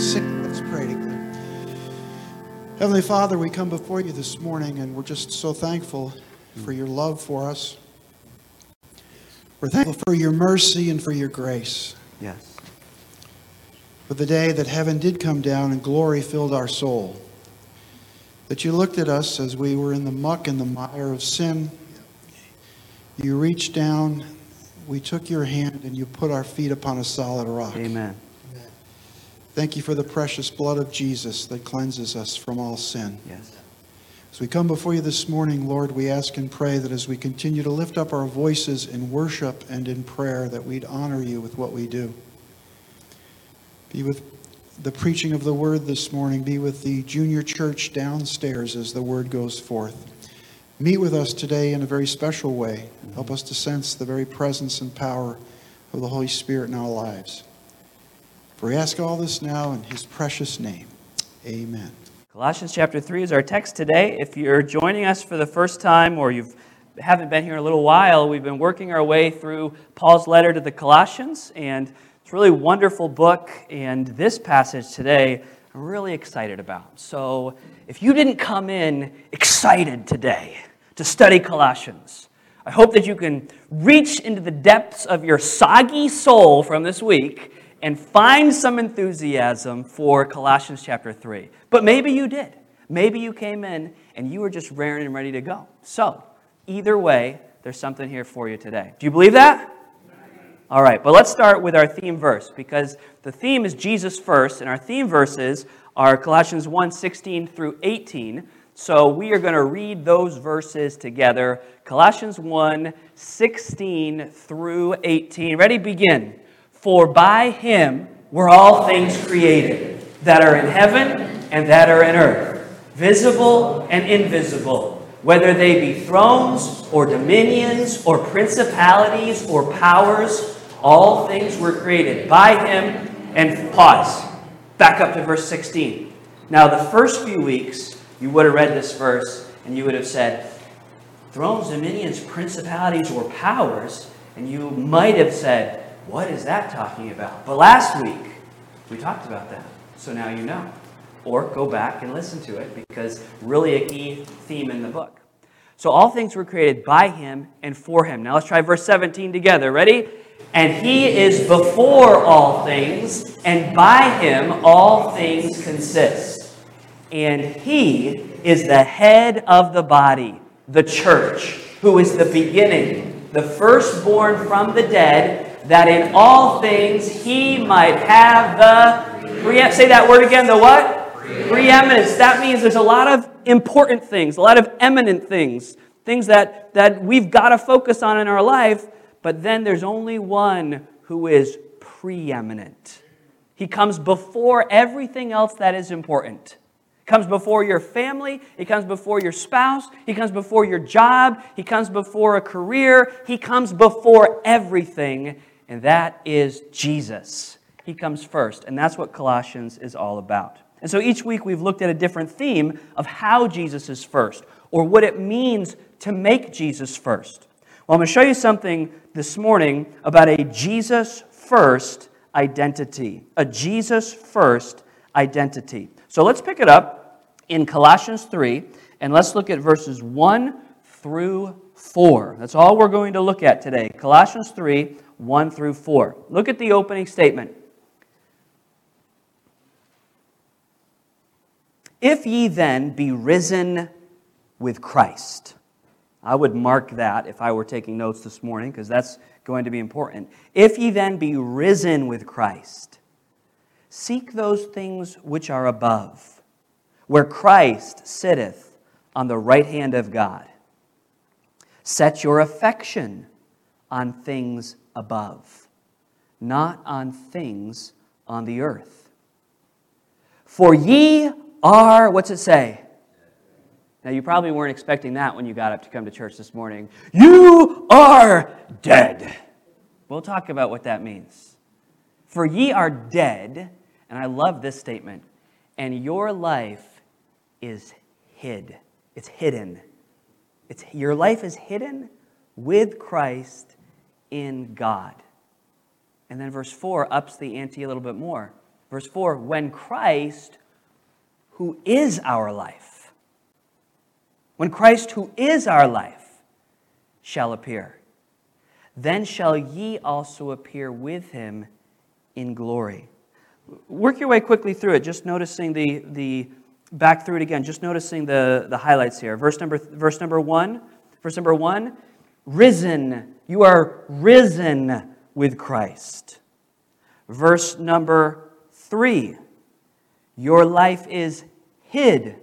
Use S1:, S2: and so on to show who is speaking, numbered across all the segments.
S1: sing. Let's pray together. Heavenly Father, we come before you this morning and we're just so thankful for your love for us. We're thankful for your mercy and for your grace.
S2: Yes.
S1: For the day that heaven did come down and glory filled our soul. That you looked at us as we were in the muck and the mire of sin. You reached down, we took your hand, and you put our feet upon a solid rock.
S2: Amen.
S1: Thank you for the precious blood of Jesus that cleanses us from all sin.
S2: Yes.
S1: As we come before you this morning, Lord, we ask and pray that as we continue to lift up our voices in worship and in prayer, that we'd honor you with what we do. Be with the preaching of the word this morning. Be with the junior church downstairs as the word goes forth. Meet with us today in a very special way. Help mm-hmm. us to sense the very presence and power of the Holy Spirit in our lives. For we ask all this now in his precious name. Amen.
S2: Colossians chapter 3 is our text today. If you're joining us for the first time or you haven't been here in a little while, we've been working our way through Paul's letter to the Colossians, and it's a really wonderful book. And this passage today, I'm really excited about. So if you didn't come in excited today to study Colossians, I hope that you can reach into the depths of your soggy soul from this week and find some enthusiasm for Colossians chapter 3. But maybe you did. Maybe you came in and you were just raring and ready to go. So, either way, there's something here for you today. Do you believe that? All right, but let's start with our theme verse because the theme is Jesus first, and our theme verses are Colossians 1 16 through 18. So we are going to read those verses together Colossians 1 16 through 18. Ready? Begin. For by him were all things created, that are in heaven and that are in earth, visible and invisible, whether they be thrones or dominions or principalities or powers, all things were created by him. And pause. Back up to verse 16. Now, the first few weeks, you would have read this verse and you would have said, thrones, dominions, principalities, or powers, and you might have said, what is that talking about? But last week, we talked about that. So now you know. Or go back and listen to it because really a key theme in the book. So all things were created by him and for him. Now let's try verse 17 together. Ready? And he is before all things, and by him all things consist. And he is the head of the body, the church, who is the beginning, the firstborn from the dead that in all things he might have the pre- say that word again the what? Preeminence. That means there's a lot of important things a lot of eminent things things that that we've got to focus on in our life but then there's only one who is preeminent. He comes before everything else that is important. Comes before your family, he comes before your spouse, he comes before your job, he comes before a career, he comes before everything and that is Jesus. He comes first, and that's what Colossians is all about. And so each week we've looked at a different theme of how Jesus is first, or what it means to make Jesus first. Well, I'm going to show you something this morning about a Jesus first identity. A Jesus first identity. So let's pick it up in Colossians 3, and let's look at verses 1 through 4. That's all we're going to look at today. Colossians 3, 1 through 4. Look at the opening statement. If ye then be risen with Christ. I would mark that if I were taking notes this morning, because that's going to be important. If ye then be risen with Christ, seek those things which are above, where Christ sitteth on the right hand of God. Set your affection on things above, not on things on the earth. For ye are, what's it say? Now, you probably weren't expecting that when you got up to come to church this morning. You are dead. We'll talk about what that means. For ye are dead, and I love this statement, and your life is hid. It's hidden. It's, your life is hidden with Christ in God. And then verse 4 ups the ante a little bit more. Verse 4 When Christ, who is our life, when Christ, who is our life, shall appear, then shall ye also appear with him in glory. Work your way quickly through it, just noticing the, the back through it again, just noticing the, the highlights here. Verse number, verse number one, verse number one, risen. You are risen with Christ. Verse number three, your life is hid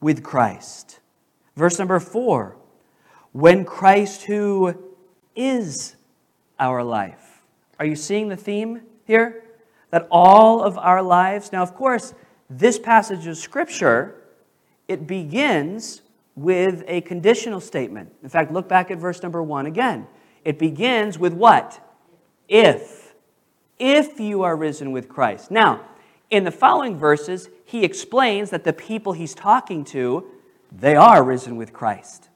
S2: with Christ. Verse number four, when Christ, who is our life. Are you seeing the theme here? That all of our lives, now, of course, this passage of Scripture, it begins with a conditional statement. In fact, look back at verse number one again. It begins with what? If. If you are risen with Christ. Now, in the following verses, he explains that the people he's talking to, they are risen with Christ.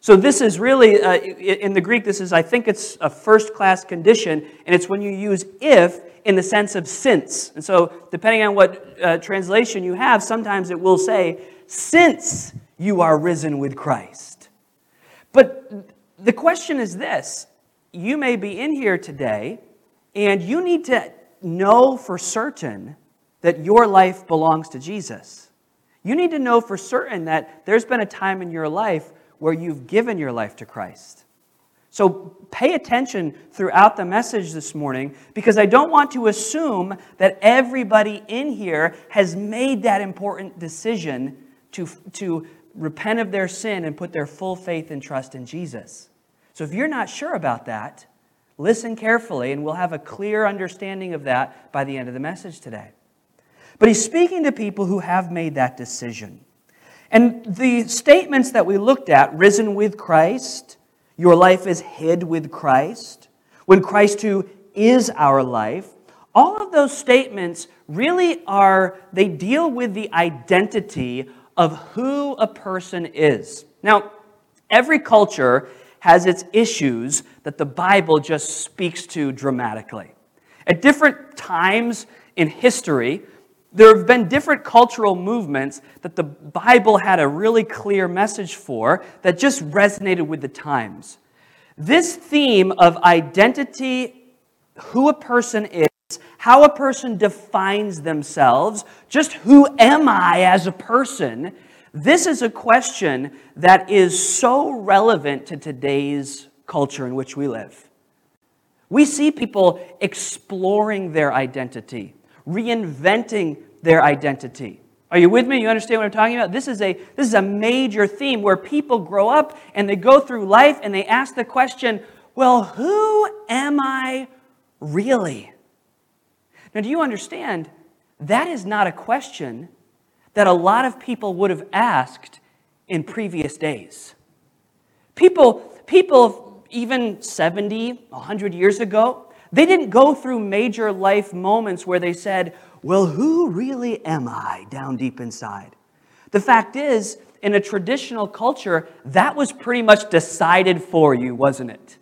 S2: So this is really, uh, in the Greek, this is, I think it's a first class condition, and it's when you use if in the sense of since. And so, depending on what uh, translation you have, sometimes it will say, since you are risen with Christ. But the question is this you may be in here today, and you need to know for certain that your life belongs to Jesus. You need to know for certain that there's been a time in your life where you've given your life to Christ. So pay attention throughout the message this morning because I don't want to assume that everybody in here has made that important decision to, to repent of their sin and put their full faith and trust in Jesus. So if you're not sure about that, listen carefully and we'll have a clear understanding of that by the end of the message today. But he's speaking to people who have made that decision. And the statements that we looked at risen with Christ, your life is hid with Christ, when Christ who is our life, all of those statements really are, they deal with the identity of who a person is. Now, every culture has its issues that the Bible just speaks to dramatically. At different times in history, there have been different cultural movements that the Bible had a really clear message for that just resonated with the times. This theme of identity, who a person is, how a person defines themselves, just who am I as a person, this is a question that is so relevant to today's culture in which we live. We see people exploring their identity reinventing their identity. Are you with me? You understand what I'm talking about? This is a this is a major theme where people grow up and they go through life and they ask the question, "Well, who am I really?" Now, do you understand that is not a question that a lot of people would have asked in previous days. People people even 70, 100 years ago, they didn't go through major life moments where they said, Well, who really am I down deep inside? The fact is, in a traditional culture, that was pretty much decided for you, wasn't it?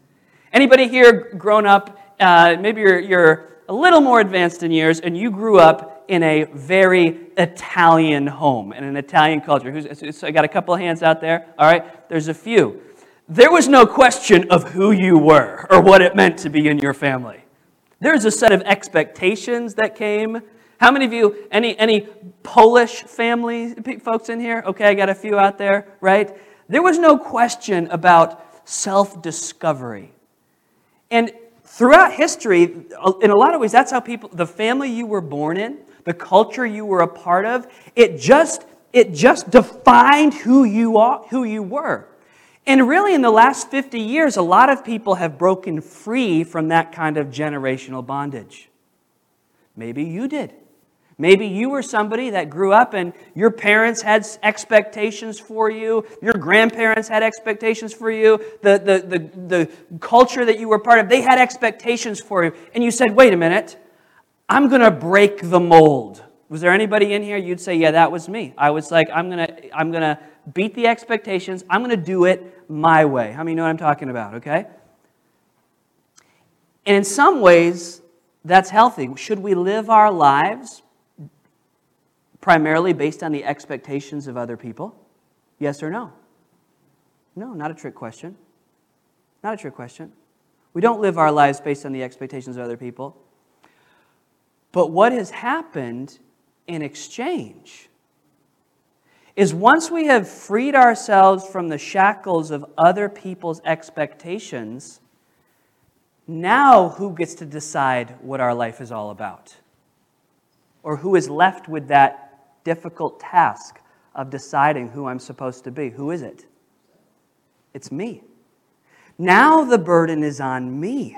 S2: Anybody here grown up, uh, maybe you're, you're a little more advanced in years, and you grew up in a very Italian home, in an Italian culture. Who's, I got a couple of hands out there. All right, there's a few there was no question of who you were or what it meant to be in your family. There's a set of expectations that came. How many of you, any, any Polish family folks in here? Okay, I got a few out there, right? There was no question about self discovery. And throughout history, uh, in a lot of ways, that's how people, the family you were born in, the culture you were a part of, it just, it just defined who you are, who you were. And really, in the last 50 years, a lot of people have broken free from that kind of generational bondage. Maybe you did. Maybe you were somebody that grew up and your parents had expectations for you, your grandparents had expectations for you, the, the, the, the culture that you were part of, they had expectations for you. And you said, wait a minute, I'm going to break the mold. Was there anybody in here you'd say, yeah, that was me? I was like, I'm going to I'm going to beat the expectations. I'm going to do it my way. How many know what I'm talking about, okay? And in some ways, that's healthy. Should we live our lives primarily based on the expectations of other people? Yes or no? No, not a trick question. Not a trick question. We don't live our lives based on the expectations of other people. But what has happened in exchange is once we have freed ourselves from the shackles of other people's expectations, now who gets to decide what our life is all about? Or who is left with that difficult task of deciding who I'm supposed to be? Who is it? It's me. Now the burden is on me.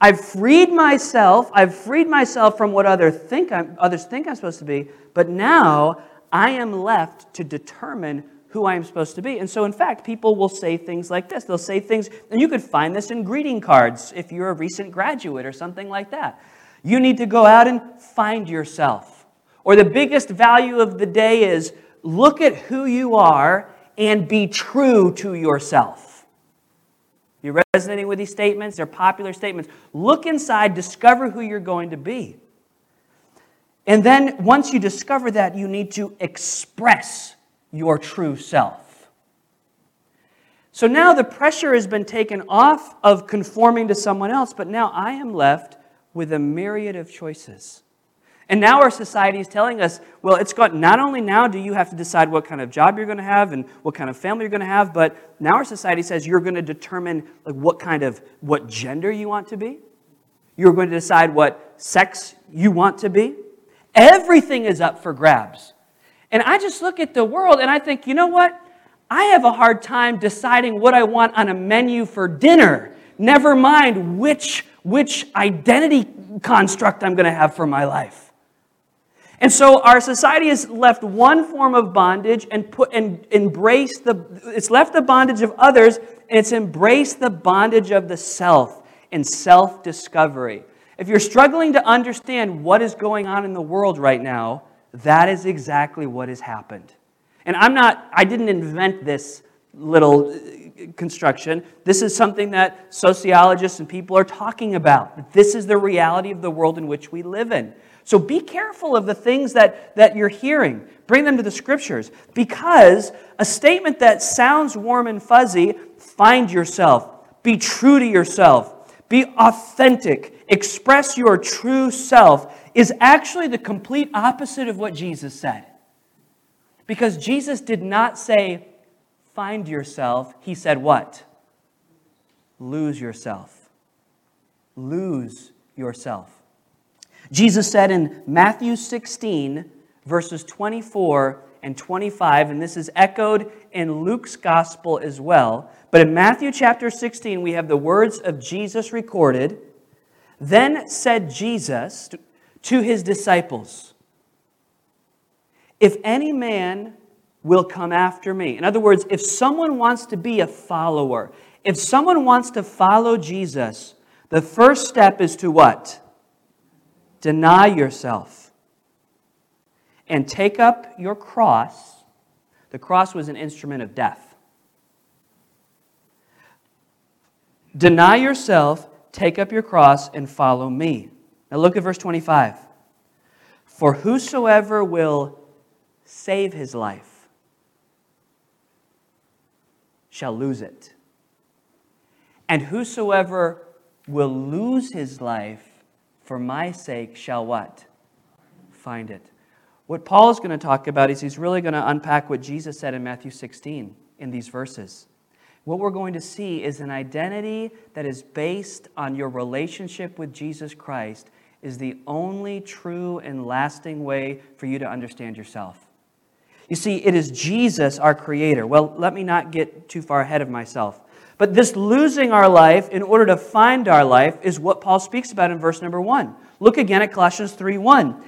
S2: I've freed myself. I've freed myself from what other think I'm, others think I'm supposed to be, but now I am left to determine who I am supposed to be. And so, in fact, people will say things like this. They'll say things, and you could find this in greeting cards if you're a recent graduate or something like that. You need to go out and find yourself. Or the biggest value of the day is look at who you are and be true to yourself. You resonating with these statements? They're popular statements. Look inside, discover who you're going to be. And then once you discover that, you need to express your true self. So now the pressure has been taken off of conforming to someone else, but now I am left with a myriad of choices. And now our society is telling us, well, it's got not only now do you have to decide what kind of job you're going to have and what kind of family you're going to have, but now our society says you're going to determine like what kind of what gender you want to be. You're going to decide what sex you want to be. Everything is up for grabs. And I just look at the world and I think, you know what? I have a hard time deciding what I want on a menu for dinner. Never mind which which identity construct I'm going to have for my life. And so our society has left one form of bondage and put and embraced the it's left the bondage of others and it's embraced the bondage of the self and self-discovery. If you're struggling to understand what is going on in the world right now, that is exactly what has happened. And I'm not I didn't invent this little uh, construction. This is something that sociologists and people are talking about. This is the reality of the world in which we live in. So be careful of the things that, that you're hearing. Bring them to the scriptures. Because a statement that sounds warm and fuzzy, find yourself, be true to yourself, be authentic, express your true self, is actually the complete opposite of what Jesus said. Because Jesus did not say, find yourself. He said, what? Lose yourself. Lose yourself. Jesus said in Matthew 16, verses 24 and 25, and this is echoed in Luke's gospel as well. But in Matthew chapter 16, we have the words of Jesus recorded. Then said Jesus to his disciples, If any man will come after me, in other words, if someone wants to be a follower, if someone wants to follow Jesus, the first step is to what? Deny yourself and take up your cross. The cross was an instrument of death. Deny yourself, take up your cross, and follow me. Now look at verse 25. For whosoever will save his life shall lose it. And whosoever will lose his life for my sake shall what? Find it. What Paul is going to talk about is he's really going to unpack what Jesus said in Matthew 16 in these verses. What we're going to see is an identity that is based on your relationship with Jesus Christ is the only true and lasting way for you to understand yourself. You see, it is Jesus, our Creator. Well, let me not get too far ahead of myself. But this losing our life in order to find our life is what Paul speaks about in verse number one. Look again at Colossians 3 1.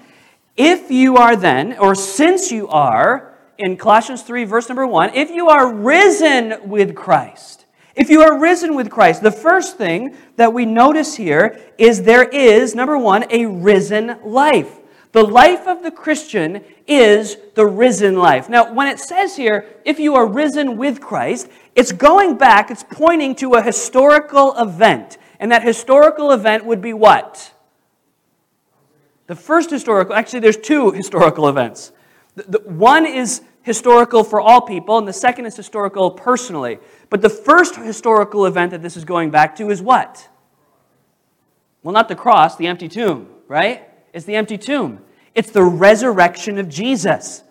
S2: If you are then, or since you are, in Colossians 3, verse number 1, if you are risen with Christ, if you are risen with Christ, the first thing that we notice here is there is, number one, a risen life. The life of the Christian is the risen life. Now, when it says here, if you are risen with Christ, it's going back, it's pointing to a historical event. And that historical event would be what? The first historical, actually, there's two historical events. The, the, one is historical for all people, and the second is historical personally. But the first historical event that this is going back to is what? Well, not the cross, the empty tomb, right? It's the empty tomb. It's the resurrection of Jesus.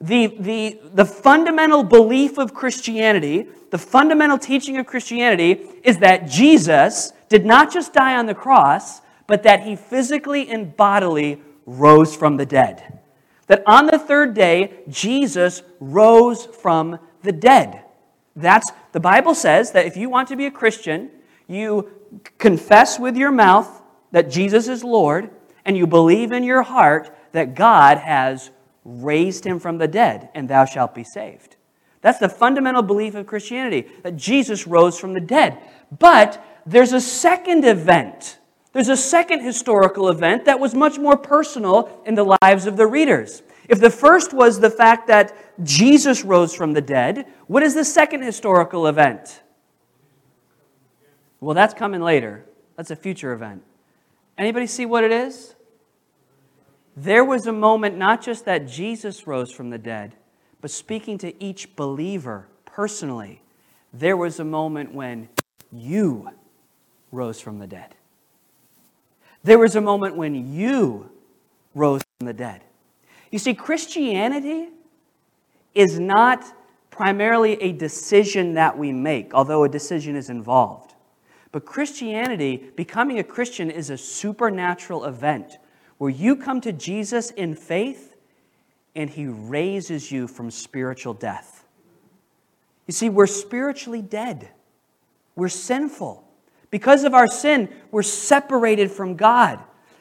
S2: The, the, the fundamental belief of Christianity, the fundamental teaching of Christianity, is that Jesus did not just die on the cross, but that he physically and bodily rose from the dead. That on the third day, Jesus rose from the dead. That's the Bible says that if you want to be a Christian, you confess with your mouth that Jesus is Lord, and you believe in your heart that God has raised him from the dead, and thou shalt be saved. That's the fundamental belief of Christianity, that Jesus rose from the dead. But there's a second event. There's a second historical event that was much more personal in the lives of the readers. If the first was the fact that Jesus rose from the dead, what is the second historical event? Well, that's coming later. That's a future event. Anybody see what it is? There was a moment not just that Jesus rose from the dead, but speaking to each believer personally, there was a moment when you rose from the dead. There was a moment when you rose from the dead. You see, Christianity is not primarily a decision that we make, although a decision is involved. But Christianity, becoming a Christian, is a supernatural event where you come to Jesus in faith and he raises you from spiritual death. You see, we're spiritually dead, we're sinful. Because of our sin, we're separated from God.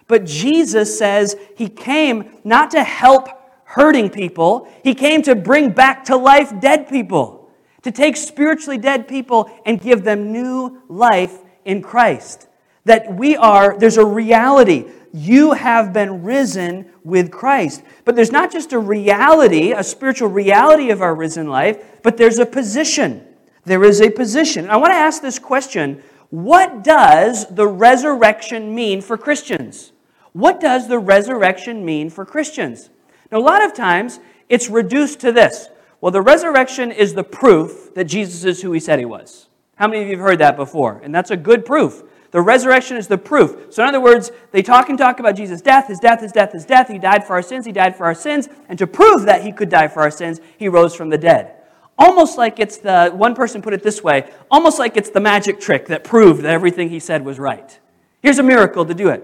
S2: But Jesus says he came not to help hurting people, he came to bring back to life dead people, to take spiritually dead people and give them new life in Christ. That we are, there's a reality you have been risen with Christ. But there's not just a reality, a spiritual reality of our risen life, but there's a position. There is a position. I want to ask this question What does the resurrection mean for Christians? What does the resurrection mean for Christians? Now, a lot of times it's reduced to this. Well, the resurrection is the proof that Jesus is who he said he was. How many of you have heard that before? And that's a good proof. The resurrection is the proof. So, in other words, they talk and talk about Jesus' death, his death, his death, his death. He died for our sins, he died for our sins. And to prove that he could die for our sins, he rose from the dead. Almost like it's the, one person put it this way, almost like it's the magic trick that proved that everything he said was right. Here's a miracle to do it.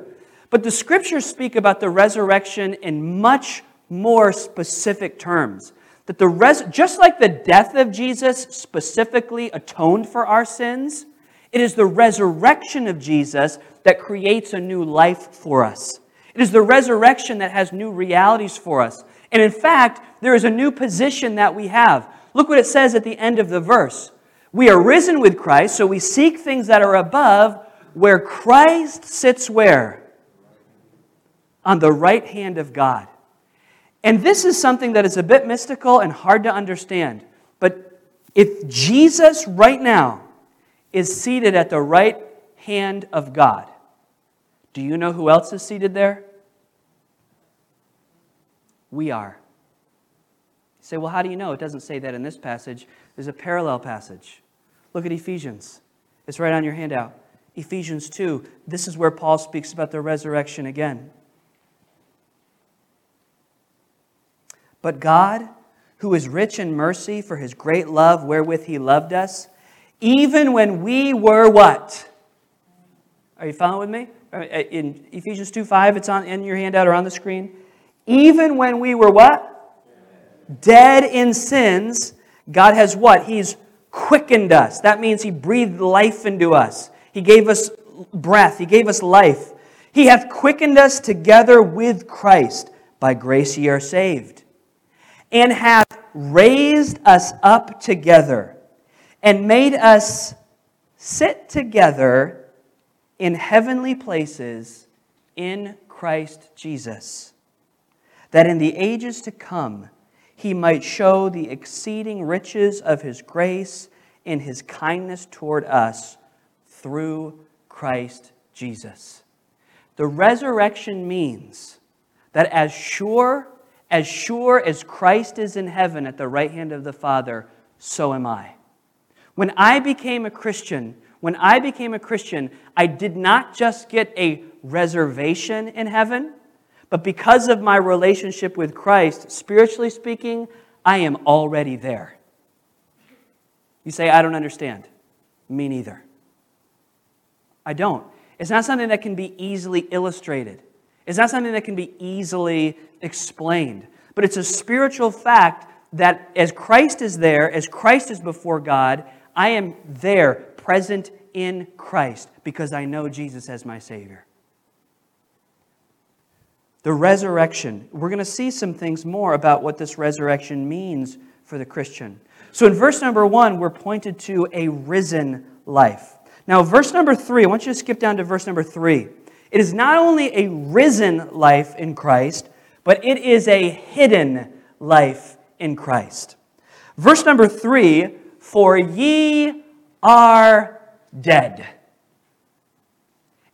S2: But the scriptures speak about the resurrection in much more specific terms. That the res- just like the death of Jesus specifically atoned for our sins, it is the resurrection of Jesus that creates a new life for us. It is the resurrection that has new realities for us. And in fact, there is a new position that we have. Look what it says at the end of the verse. We are risen with Christ, so we seek things that are above, where Christ sits where? On the right hand of God. And this is something that is a bit mystical and hard to understand. But if Jesus right now is seated at the right hand of God. Do you know who else is seated there? We are. You say, well, how do you know? It doesn't say that in this passage. There's a parallel passage. Look at Ephesians. It's right on your handout. Ephesians 2. This is where Paul speaks about the resurrection again. But God, who is rich in mercy for his great love wherewith he loved us, even when we were what? Are you following with me? Uh, in Ephesians 2 5, it's on in your handout or on the screen. Even when we were what? Dead in sins, God has what? He's quickened us. That means He breathed life into us. He gave us breath. He gave us life. He hath quickened us together with Christ. By grace ye are saved. And hath raised us up together and made us sit together in heavenly places in Christ Jesus, that in the ages to come he might show the exceeding riches of his grace in his kindness toward us through Christ Jesus. The resurrection means that as sure, as sure as Christ is in heaven at the right hand of the Father, so am I. When I became a Christian, when I became a Christian, I did not just get a reservation in heaven, but because of my relationship with Christ, spiritually speaking, I am already there. You say, I don't understand. Me neither. I don't. It's not something that can be easily illustrated. It's not something that can be easily explained. But it's a spiritual fact that as Christ is there, as Christ is before God, I am there, present in Christ, because I know Jesus as my Savior. The resurrection. We're going to see some things more about what this resurrection means for the Christian. So in verse number one, we're pointed to a risen life. Now, verse number three, I want you to skip down to verse number three. It is not only a risen life in Christ, but it is a hidden life in Christ. Verse number three For ye are dead,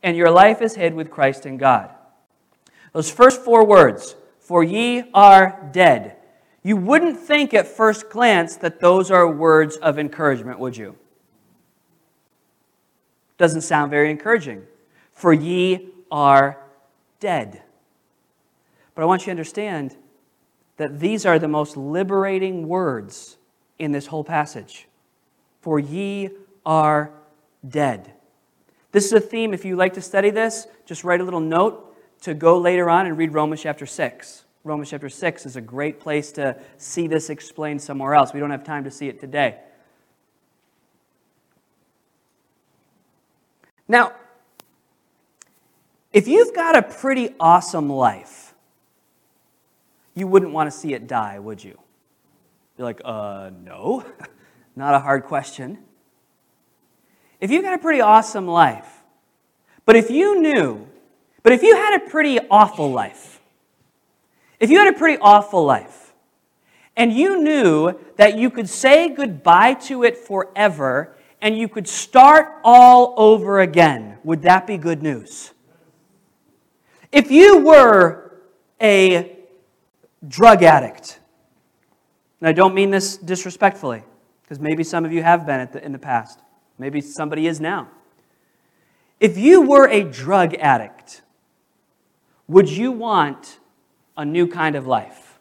S2: and your life is hid with Christ in God. Those first four words, for ye are dead. You wouldn't think at first glance that those are words of encouragement, would you? Doesn't sound very encouraging. For ye are dead. But I want you to understand that these are the most liberating words in this whole passage. For ye are dead. This is a theme, if you like to study this, just write a little note to go later on and read Romans chapter 6. Romans chapter 6 is a great place to see this explained somewhere else. We don't have time to see it today. Now, if you've got a pretty awesome life, you wouldn't want to see it die, would you? You're like, uh, no. Not a hard question. If you've got a pretty awesome life, but if you knew but if you had a pretty awful life, if you had a pretty awful life, and you knew that you could say goodbye to it forever and you could start all over again, would that be good news? If you were a drug addict, and I don't mean this disrespectfully, because maybe some of you have been in the past, maybe somebody is now. If you were a drug addict, would you want a new kind of life?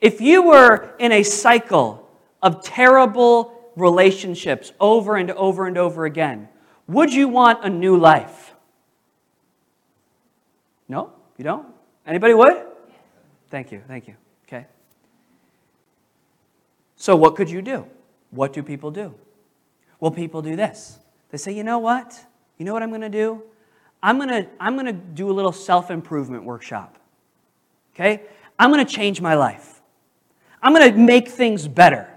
S2: If you were in a cycle of terrible relationships over and over and over again, would you want a new life? No? You don't? Anybody would? Thank you, thank you. So, what could you do? What do people do? Well, people do this. They say, you know what? You know what I'm going to do? I'm going to I'm going to do a little self improvement workshop. Okay? I'm going to change my life. I'm going to make things better.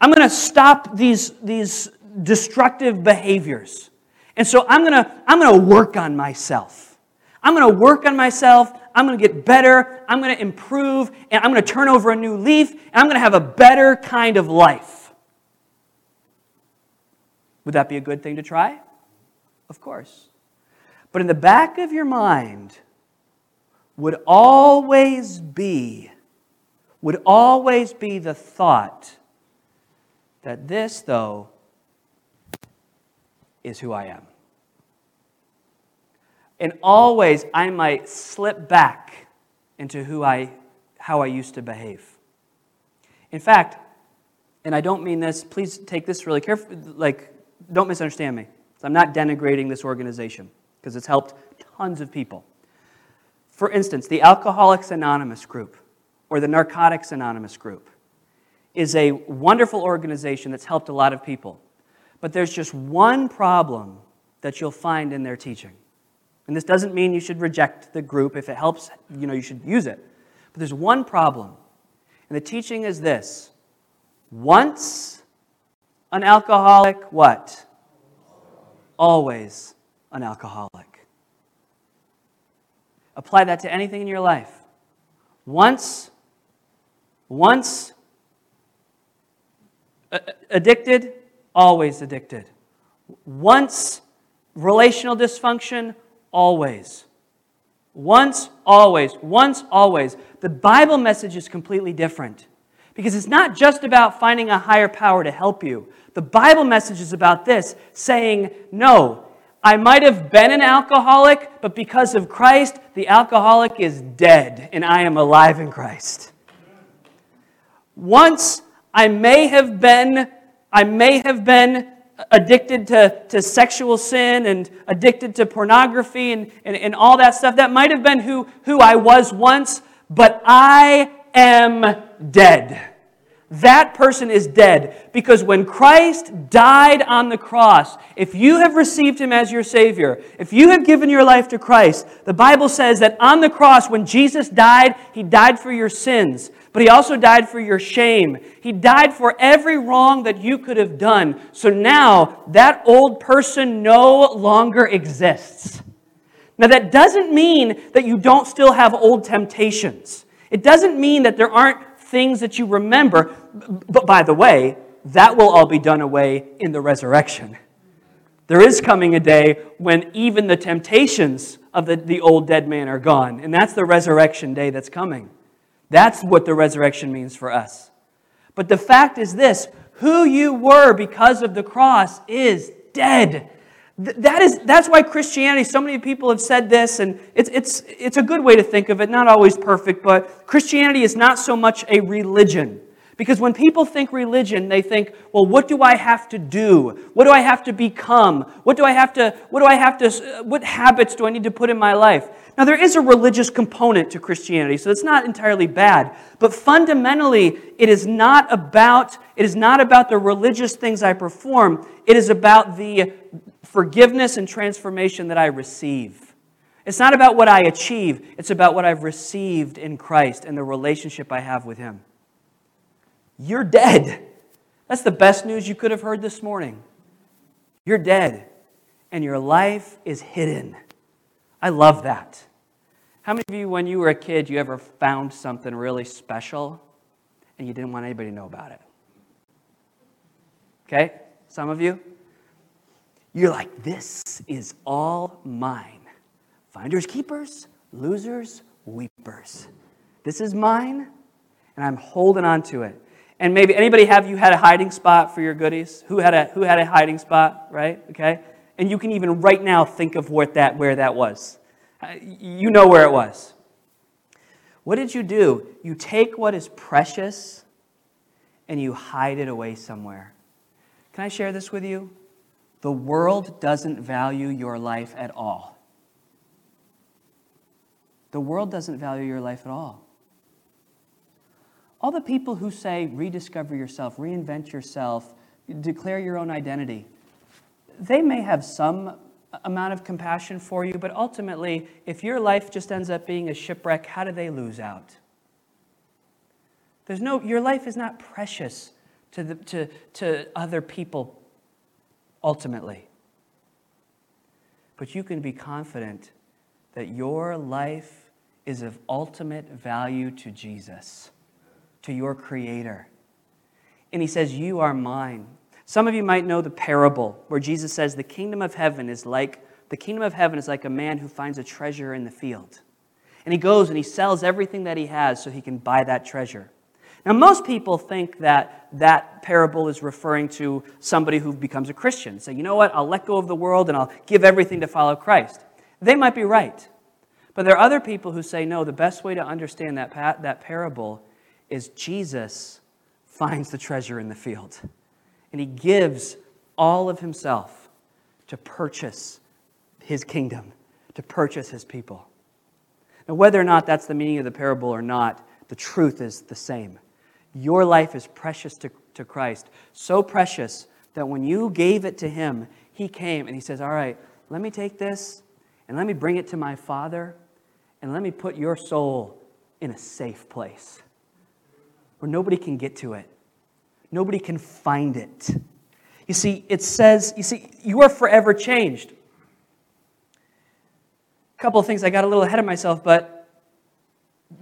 S2: I'm going to stop these, these destructive behaviors. And so I'm going to I'm going to work on myself. I'm going to work on myself. I'm going to get better. I'm going to improve. And I'm going to turn over a new leaf. And I'm going to have a better kind of life. Would that be a good thing to try? Of course. But in the back of your mind would always be, would always be the thought that this, though, is who I am. And always I might slip back into who I, how I used to behave. In fact, and I don't mean this, please take this really carefully, like, don't misunderstand me. I'm not denigrating this organization because it's helped tons of people. For instance, the Alcoholics Anonymous group or the Narcotics Anonymous group is a wonderful organization that's helped a lot of people. But there's just one problem that you'll find in their teaching. And this doesn't mean you should reject the group. If it helps, you know, you should use it. But there's one problem. And the teaching is this once an alcoholic, what? Always an alcoholic. Apply that to anything in your life. Once, once addicted, always addicted. Once relational dysfunction, always. Once, always. Once, always. The Bible message is completely different because it's not just about finding a higher power to help you. The Bible message is about this saying, no, I might have been an alcoholic, but because of Christ, the alcoholic is dead and I am alive in Christ. Once I may have been, I may have been addicted to, to sexual sin and addicted to pornography and, and, and all that stuff. That might have been who, who I was once, but I am dead. That person is dead because when Christ died on the cross, if you have received him as your Savior, if you have given your life to Christ, the Bible says that on the cross, when Jesus died, he died for your sins but he also died for your shame. He died for every wrong that you could have done. So now that old person no longer exists. Now, that doesn't mean that you don't still have old temptations. It doesn't mean that there aren't things that you remember. But by the way, that will all be done away in the resurrection. There is coming a day when even the temptations of the, the old dead man are gone. And that's the resurrection day that's coming. That's what the resurrection means for us. But the fact is this who you were because of the cross is dead. That is, that's why Christianity, so many people have said this, and it's, it's, it's a good way to think of it, not always perfect, but Christianity is not so much a religion. Because when people think religion, they think, well, what do I have to do? What do I have to become? What do I have to, what do I have to, what habits do I need to put in my life? Now, there is a religious component to Christianity, so it's not entirely bad. But fundamentally, it is not about, it is not about the religious things I perform. It is about the forgiveness and transformation that I receive. It's not about what I achieve, it's about what I've received in Christ and the relationship I have with Him. You're dead. That's the best news you could have heard this morning. You're dead, and your life is hidden. I love that. How many of you, when you were a kid, you ever found something really special and you didn't want anybody to know about it? Okay? Some of you? You're like, this is all mine. Finders, keepers, losers, weepers. This is mine, and I'm holding on to it. And maybe anybody have you had a hiding spot for your goodies? Who had a who had a hiding spot, right? Okay? And you can even right now think of what that where that was. Uh, you know where it was. What did you do? You take what is precious and you hide it away somewhere. Can I share this with you? The world doesn't value your life at all. The world doesn't value your life at all. All the people who say, rediscover yourself, reinvent yourself, declare your own identity, they may have some amount of compassion for you, but ultimately, if your life just ends up being a shipwreck, how do they lose out? There's no, your life is not precious to, the, to, to other people ultimately. But you can be confident that your life is of ultimate value to Jesus to your Creator. And He says, You are mine. Some of you might know the parable where Jesus says, The kingdom of heaven is like the kingdom of heaven is like a man who finds a treasure in the field. And he goes and he sells everything that he has so he can buy that treasure. Now, most people think that that parable is referring to somebody who becomes a Christian. Say, you know what, I'll let go of the world and I'll give everything to follow Christ. They might be right. But there are other people who say, no, the best way to understand that, that parable is Jesus finds the treasure in the field. And he gives all of himself to purchase his kingdom, to purchase his people. Now, whether or not that's the meaning of the parable or not, the truth is the same. Your life is precious to, to Christ, so precious that when you gave it to him, he came and he says, All right, let me take this and let me bring it to my Father and let me put your soul in a safe place where nobody can get to it, nobody can find it. You see, it says, you see, you are forever changed. A couple of things, I got a little ahead of myself, but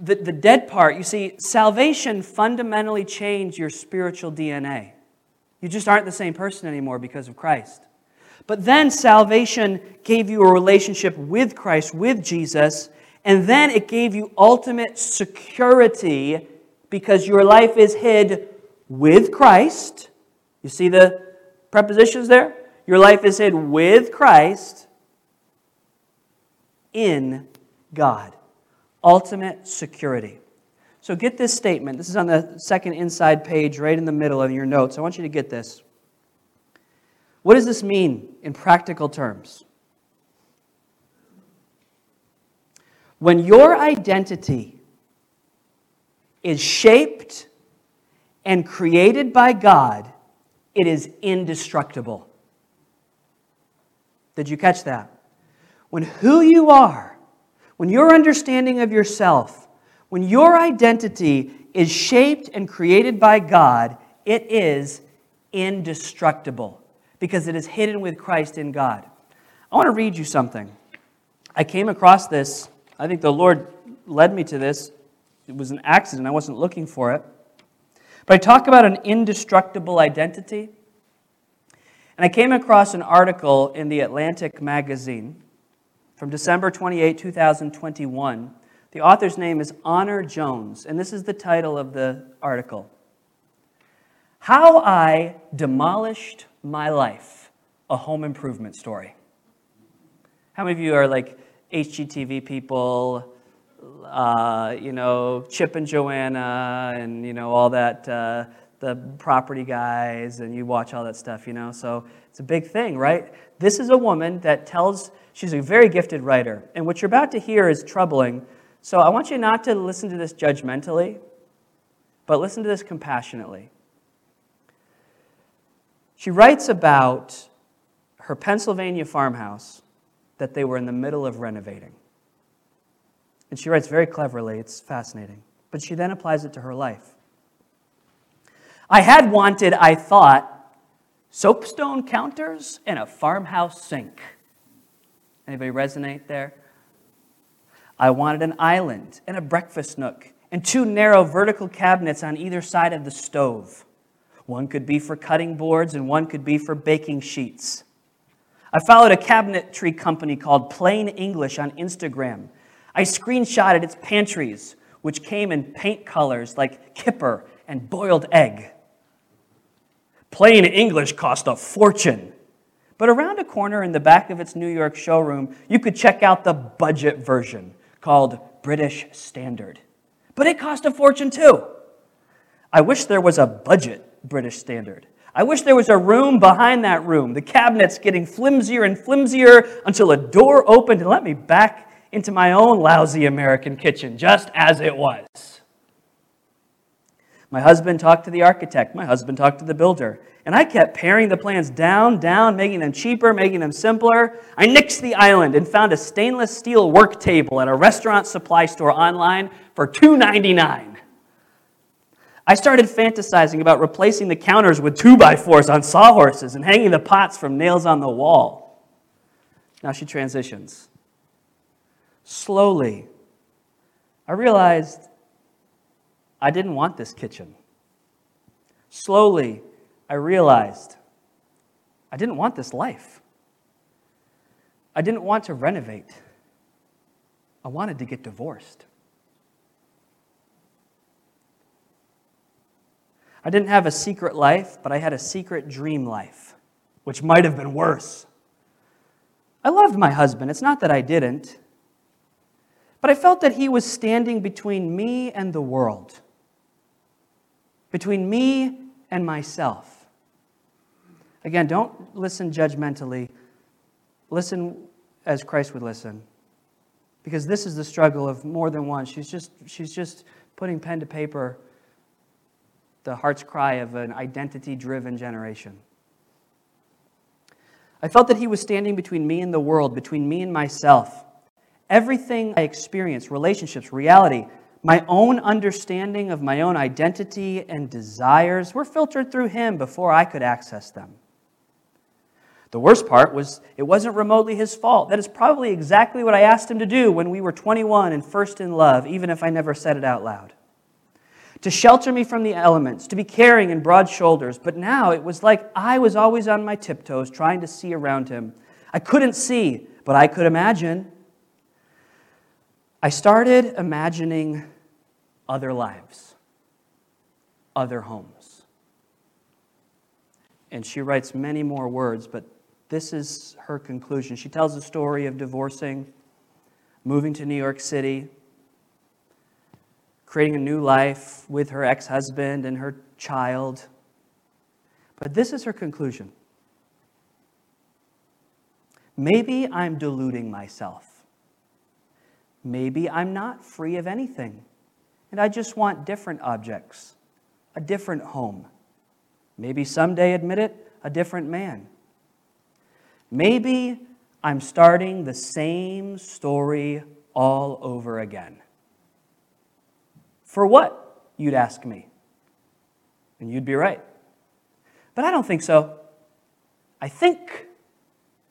S2: the, the dead part, you see, salvation fundamentally changed your spiritual DNA. You just aren't the same person anymore because of Christ. But then salvation gave you a relationship with Christ, with Jesus, And then it gave you ultimate security because your life is hid with Christ. You see the prepositions there? Your life is hid with Christ in God. Ultimate security. So get this statement. This is on the second inside page, right in the middle of your notes. I want you to get this. What does this mean in practical terms? When your identity is shaped and created by God, it is indestructible. Did you catch that? When who you are, when your understanding of yourself, when your identity is shaped and created by God, it is indestructible because it is hidden with Christ in God. I want to read you something. I came across this. I think the Lord led me to this. It was an accident, I wasn't looking for it. But I talk about an indestructible identity. And I came across an article in the Atlantic magazine from December 28, 2021. The author's name is Honor Jones, and this is the title of the article How I Demolished My Life, a Home Improvement Story. How many of you are like HGTV people? Uh, you know, Chip and Joanna and, you know, all that, uh, the property guys, and you watch all that stuff, you know. So it's a big thing, right? This is a woman that tells, she's a very gifted writer. And what you're about to hear is troubling. So I want you not to listen to this judgmentally, but listen to this compassionately. She writes about her Pennsylvania farmhouse that they were in the middle of renovating. And she writes very cleverly, it's fascinating. But she then applies it to her life. I had wanted, I thought, soapstone counters and a farmhouse sink. Anybody resonate there? I wanted an island and a breakfast nook and two narrow vertical cabinets on either side of the stove. One could be for cutting boards and one could be for baking sheets. I followed a cabinetry company called Plain English on Instagram I screenshotted its pantries, which came in paint colors like kipper and boiled egg. Plain English cost a fortune. But around a corner in the back of its New York showroom, you could check out the budget version called British Standard. But it cost a fortune too. I wish there was a budget British Standard. I wish there was a room behind that room, the cabinets getting flimsier and flimsier until a door opened and let me back into my own lousy American kitchen, just as it was. My husband talked to the architect. My husband talked to the builder. And I kept paring the plans down, down, making them cheaper, making them simpler. I nixed the island and found a stainless steel work table at a restaurant supply store online for $2.99. I started fantasizing about replacing the counters with 2 by 4s on sawhorses and hanging the pots from nails on the wall. Now she transitions slowly, I realized I didn't want this kitchen. Slowly, I realized I didn't want this life. I didn't want to renovate. I wanted to get divorced. I didn't have a secret life, but I had a secret dream life, which might have been worse. I loved my husband. It's not that I didn't. But I felt that he was standing between me and the world, between me and myself. Again, don't listen judgmentally. Listen as Christ would listen. Because this is the struggle of more than one. She's just, she's just putting pen to paper the heart's cry of an identity driven generation. I felt that he was standing between me and the world, between me and myself. Everything I experience, relationships, reality, my own understanding of my own identity and desires were filtered through him before I could access them. The worst part was it wasn't remotely his fault. That is probably exactly what I asked him to do when we were 21 and first in love, even if I never said it out loud. To shelter me from the elements, to be caring and broad shoulders. But now it was like I was always on my tiptoes trying to see around him. I couldn't see, but I could imagine. I started imagining other lives, other homes. And she writes many more words, but this is her conclusion. She tells the story of divorcing, moving to New York City, creating a new life with her ex husband and her child. But this is her conclusion. Maybe I'm deluding myself. Maybe I'm not free of anything, and I just want different objects, a different home. Maybe someday, admit it, a different man. Maybe I'm starting the same story all over again. For what, you'd ask me? And you'd be right. But I don't think so. I think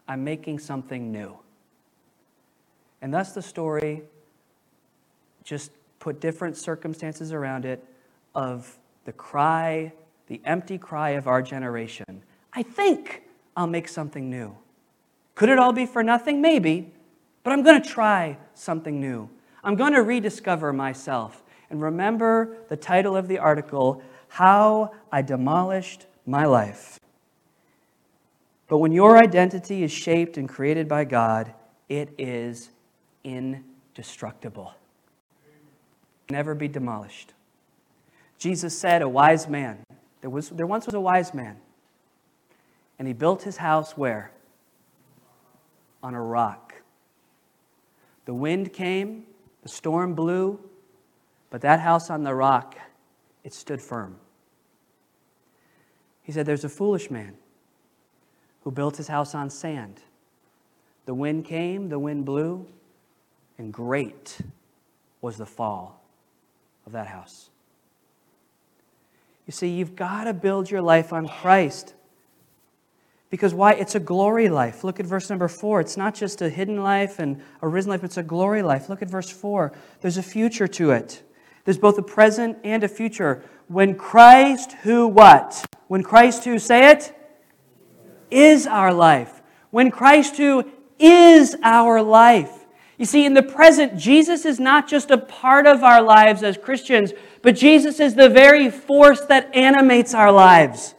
S2: I'm making something new. And thus the story just put different circumstances around it of the cry, the empty cry of our generation. I think I'll make something new. Could it all be for nothing? Maybe. But I'm going to try something new. I'm going to rediscover myself. And remember the title of the article How I Demolished My Life. But when your identity is shaped and created by God, it is indestructible. Never be demolished. Jesus said, A wise man, there, was, there once was a wise man, and he built his house where? On a rock. The wind came, the storm blew, but that house on the rock, it stood firm. He said, There's a foolish man who built his house on sand. The wind came, the wind blew, and great was the fall of that house. You see, you've got to build your life on Christ. Because why? It's a glory life. Look at verse number four. It's not just a hidden life and a risen life, it's a glory life. Look at verse four. There's a future to it. There's both a present and a future. When Christ, who what? When Christ, who say it? is our life. When Christ, who is our life. You see, in the present, Jesus is not just a part of our lives as Christians, but Jesus is the very force that animates our lives.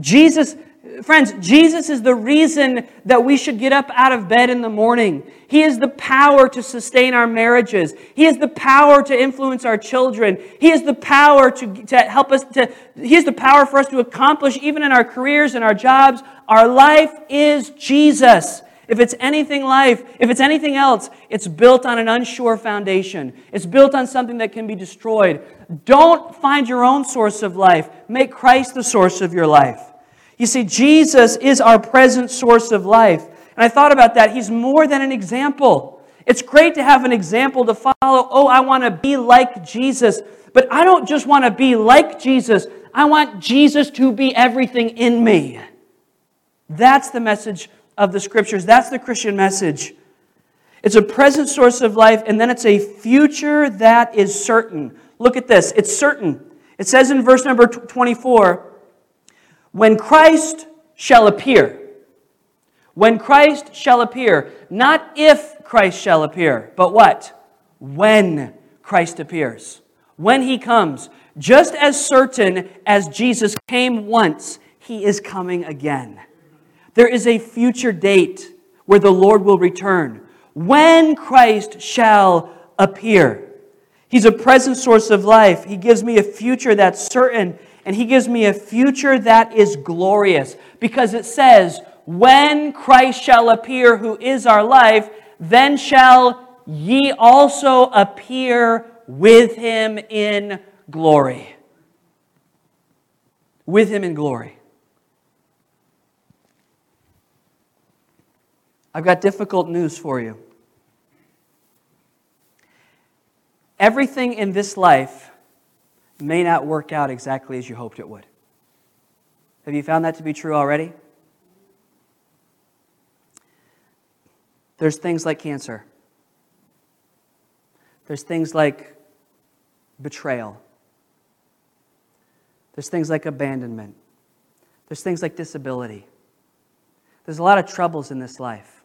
S2: Jesus Friends, Jesus is the reason that we should get up out of bed in the morning. He is the power to sustain our marriages. He is the power to influence our children. He is the power to, to help us to, He is the power for us to accomplish even in our careers and our jobs. Our life is Jesus. If it's anything life, if it's anything else, it's built on an unsure foundation. It's built on something that can be destroyed. Don't find your own source of life. Make Christ the source of your life. You see, Jesus is our present source of life. And I thought about that. He's more than an example. It's great to have an example to follow. Oh, I want to be like Jesus. But I don't just want to be like Jesus, I want Jesus to be everything in me. That's the message of the scriptures. That's the Christian message. It's a present source of life, and then it's a future that is certain. Look at this. It's certain. It says in verse number 24 when Christ shall appear. When Christ shall appear. Not if Christ shall appear, but what? When Christ appears. When he comes. Just as certain as Jesus came once, he is coming again. There is a future date where the Lord will return. When Christ shall appear. He's a present source of life. He gives me a future that's certain and he gives me a future that is glorious because it says, When Christ shall appear, who is our life, then shall ye also appear with him in glory. With him in glory. I've got difficult news for you. Everything in this life may not work out exactly as you hoped it would. Have you found that to be true already? There's things like cancer. There's things like betrayal. There's things like abandonment. There's things like disability. There's a lot of troubles in this life.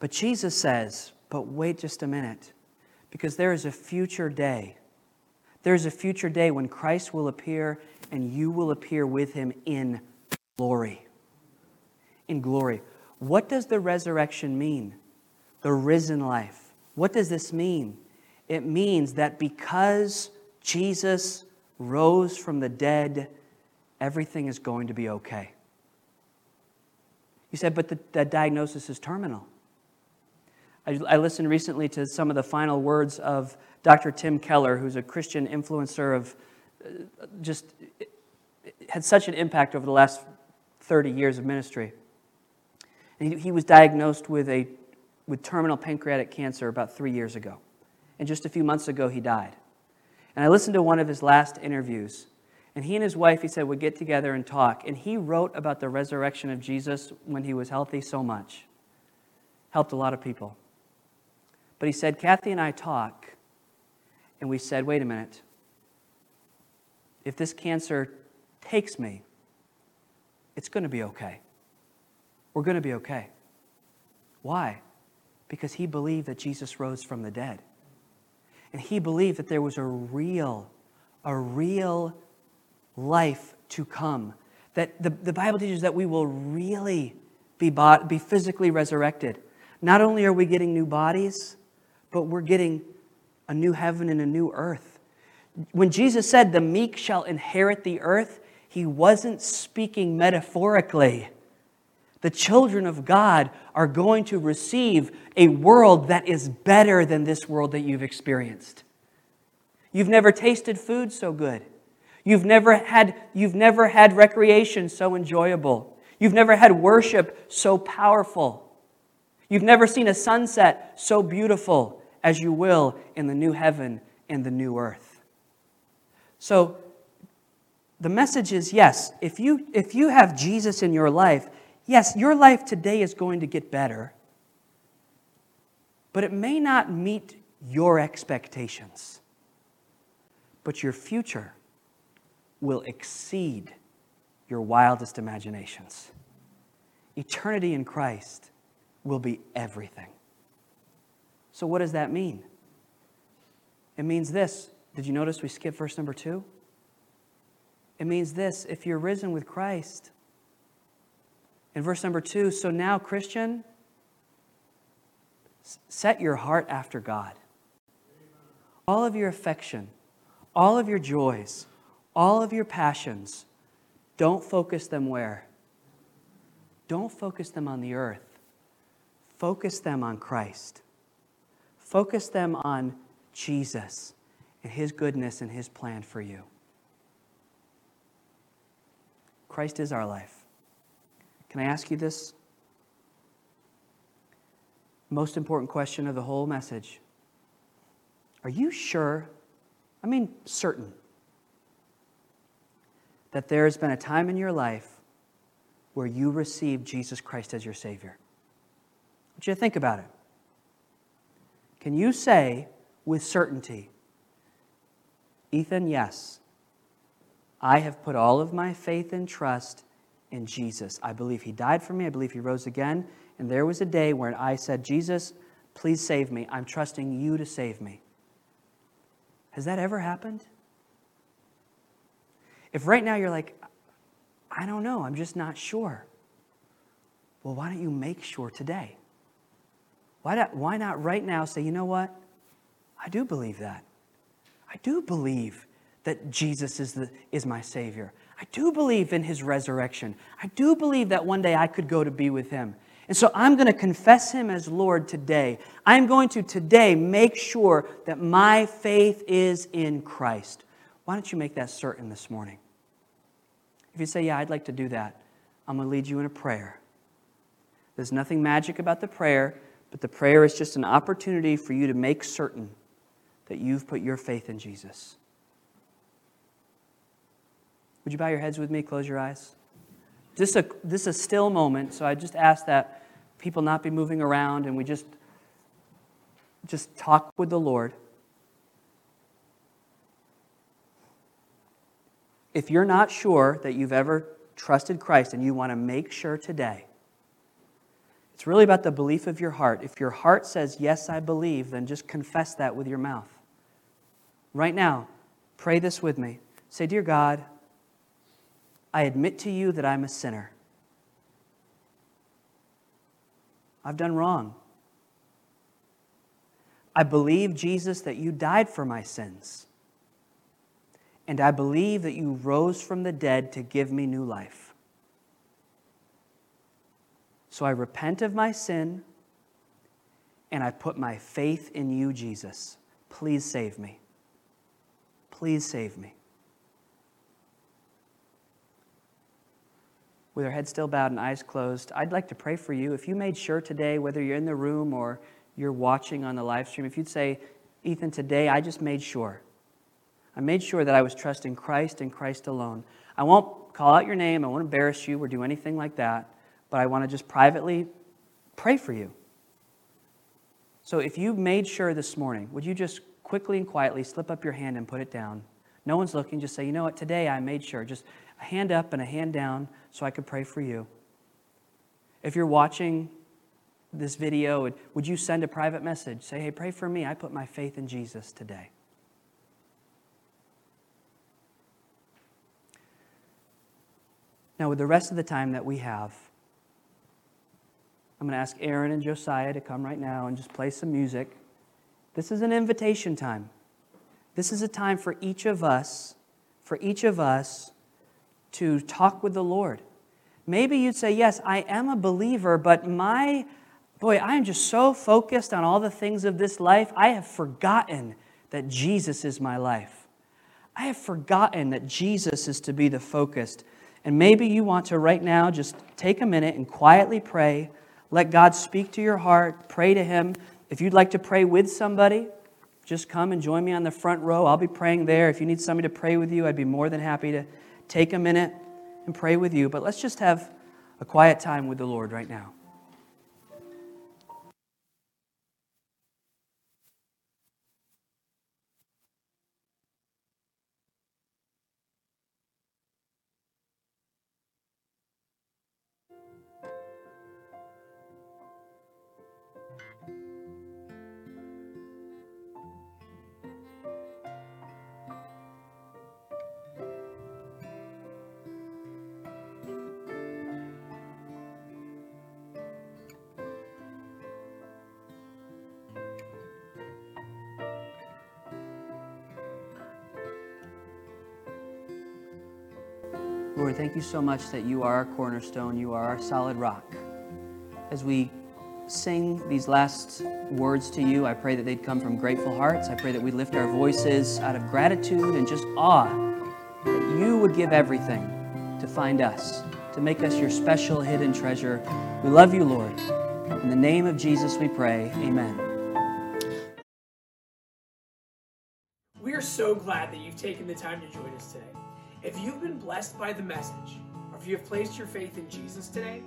S2: But Jesus says, But wait just a minute, because there is a future day. There is a future day when Christ will appear and you will appear with him in glory. In glory. What does the resurrection mean? The risen life. What does this mean? It means that because Jesus rose from the dead, everything is going to be okay. You said, but the, the diagnosis is terminal. I, I, listened recently to some of the final words of Dr. Tim Keller, who's a Christian influencer of uh, just had such an impact over the last 30 years of ministry. And he, he was diagnosed with, a, with terminal pancreatic cancer about three years ago. And just a few months ago, he died. And I listened to one of his last interviews. And he and his wife, he said, would get together and talk. And he wrote about the resurrection of Jesus when he was healthy so much. Helped a lot of people. But he said, Kathy and I talk, and we said, wait a minute. If this cancer takes me, it's going to be okay. We're going to be okay. Why? Because he believed that Jesus rose from the dead. And he believed that there was a real, a real life to come. That the, the Bible teaches that we will really be, bought, be physically resurrected. Not only are we getting new bodies, but we're getting a new heaven and a new earth. When Jesus said, The meek shall inherit the earth, he wasn't speaking metaphorically. The children of God are going to receive a world that is better than this world that you've experienced. You've never tasted food so good. You've never had, you've never had recreation so enjoyable. You've never had worship so powerful. You've never seen a sunset so beautiful as you will in the new heaven and the new earth. So, the message is yes, if you, if you have Jesus in your life, yes, your life today is going to get better, but it may not meet your expectations. But your future will exceed your wildest imaginations. Eternity in Christ will be everything. So, what does that mean? It means this. Did you notice we skipped verse number two? It means this if you're risen with Christ, in verse number two, so now, Christian, set your heart after God. All of your affection, all of your joys, all of your passions, don't focus them where? Don't focus them on the earth. Focus them on Christ. Focus them on Jesus and His goodness and His plan for you. Christ is our life. Can I ask you this? Most important question of the whole message. Are you sure, I mean, certain, that there has been a time in your life where you received Jesus Christ as your Savior? I want you to think about it. Can you say with certainty, Ethan, yes, I have put all of my faith and trust in Jesus. I believe He died for me. I believe He rose again. And there was a day when I said, Jesus, please save me. I'm trusting you to save me. Has that ever happened? If right now you're like, I don't know, I'm just not sure. Well, why don't you make sure today? Why not, why not right now say, you know what? I do believe that. I do believe that Jesus is, the, is my Savior. I do believe in His resurrection. I do believe that one day I could go to be with Him. And so I'm going to confess Him as Lord today. I'm going to today make sure that my faith is in Christ. Why don't you make that certain this morning? If you say, Yeah, I'd like to do that, I'm going to lead you in a prayer. There's nothing magic about the prayer, but the prayer is just an opportunity for you to make certain that you've put your faith in Jesus. Would you bow your heads with me? Close your eyes. This is a, this is a still moment, so I just ask that people not be moving around and we just, just talk with the Lord. If you're not sure that you've ever trusted Christ and you want to make sure today, It's really about the belief of your heart. If your heart says, Yes, I believe, then just confess that with your mouth. Right now, pray this with me. Say, Dear God, I admit to you that I'm a sinner. I've done wrong. I believe, Jesus, that you died for my sins. And I believe that you rose from the dead to give me new life. So I repent of my sin and I put my faith in you, Jesus. Please save me. Please save me. With our head still bowed and eyes closed, I'd like to pray for you. If you made sure today, whether you're in the room or you're watching on the live stream, if you'd say, Ethan, today I just made sure. I made sure that I was trusting Christ and Christ alone. I won't call out your name, I won't embarrass you or do anything like that, but I want to just privately pray for you. So if you made sure this morning, would you just quickly and quietly slip up your hand and put it down? No one's looking, just say, you know what, today I made sure. Just a hand up and a hand down so I could pray for you. If you're watching this video, would you send a private message? Say, hey, pray for me. I put my faith in Jesus today. Now, with the rest of the time that we have, I'm going to ask Aaron and Josiah to come right now and just play some music. This is an invitation time. This is a time for each of us, for each of us to talk with the Lord. Maybe you'd say, Yes, I am a believer, but my, boy, I am just so focused on all the things of this life, I have forgotten that Jesus is my life. I have forgotten that Jesus is to be the focus. And maybe you want to right now just take a minute and quietly pray. Let God speak to your heart. Pray to Him. If you'd like to pray with somebody, just come and join me on the front row. I'll be praying there. If you need somebody to pray with you, I'd be more than happy to take a minute and pray with you. But let's just have a quiet time with the Lord right now. Lord, thank you so much that you are our cornerstone, you are our solid rock. As we sing these last words to you, I pray that they'd come from grateful hearts. I pray that we lift our voices out of gratitude and just awe that you would give everything to find us, to make us your special hidden treasure. We love you, Lord. In the name of Jesus we pray. Amen.
S3: We are so glad that you've taken the time to join us today. If you've been blessed by the message, or if you have placed your faith in Jesus today,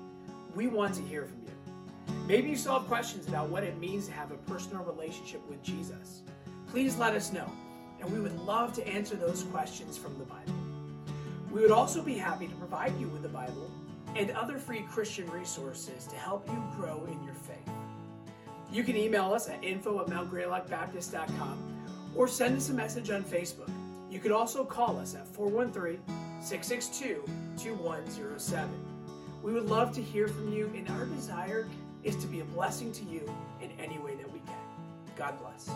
S3: we want to hear from you. Maybe you still have questions about what it means to have a personal relationship with Jesus. Please let us know, and we would love to answer those questions from the Bible. We would also be happy to provide you with the Bible and other free Christian resources to help you grow in your faith. You can email us at info at mountgreylockbaptist.com or send us a message on Facebook. You could also call us at 413 662 2107. We would love to hear from you, and our desire is to be a blessing to you in any way that we can. God bless.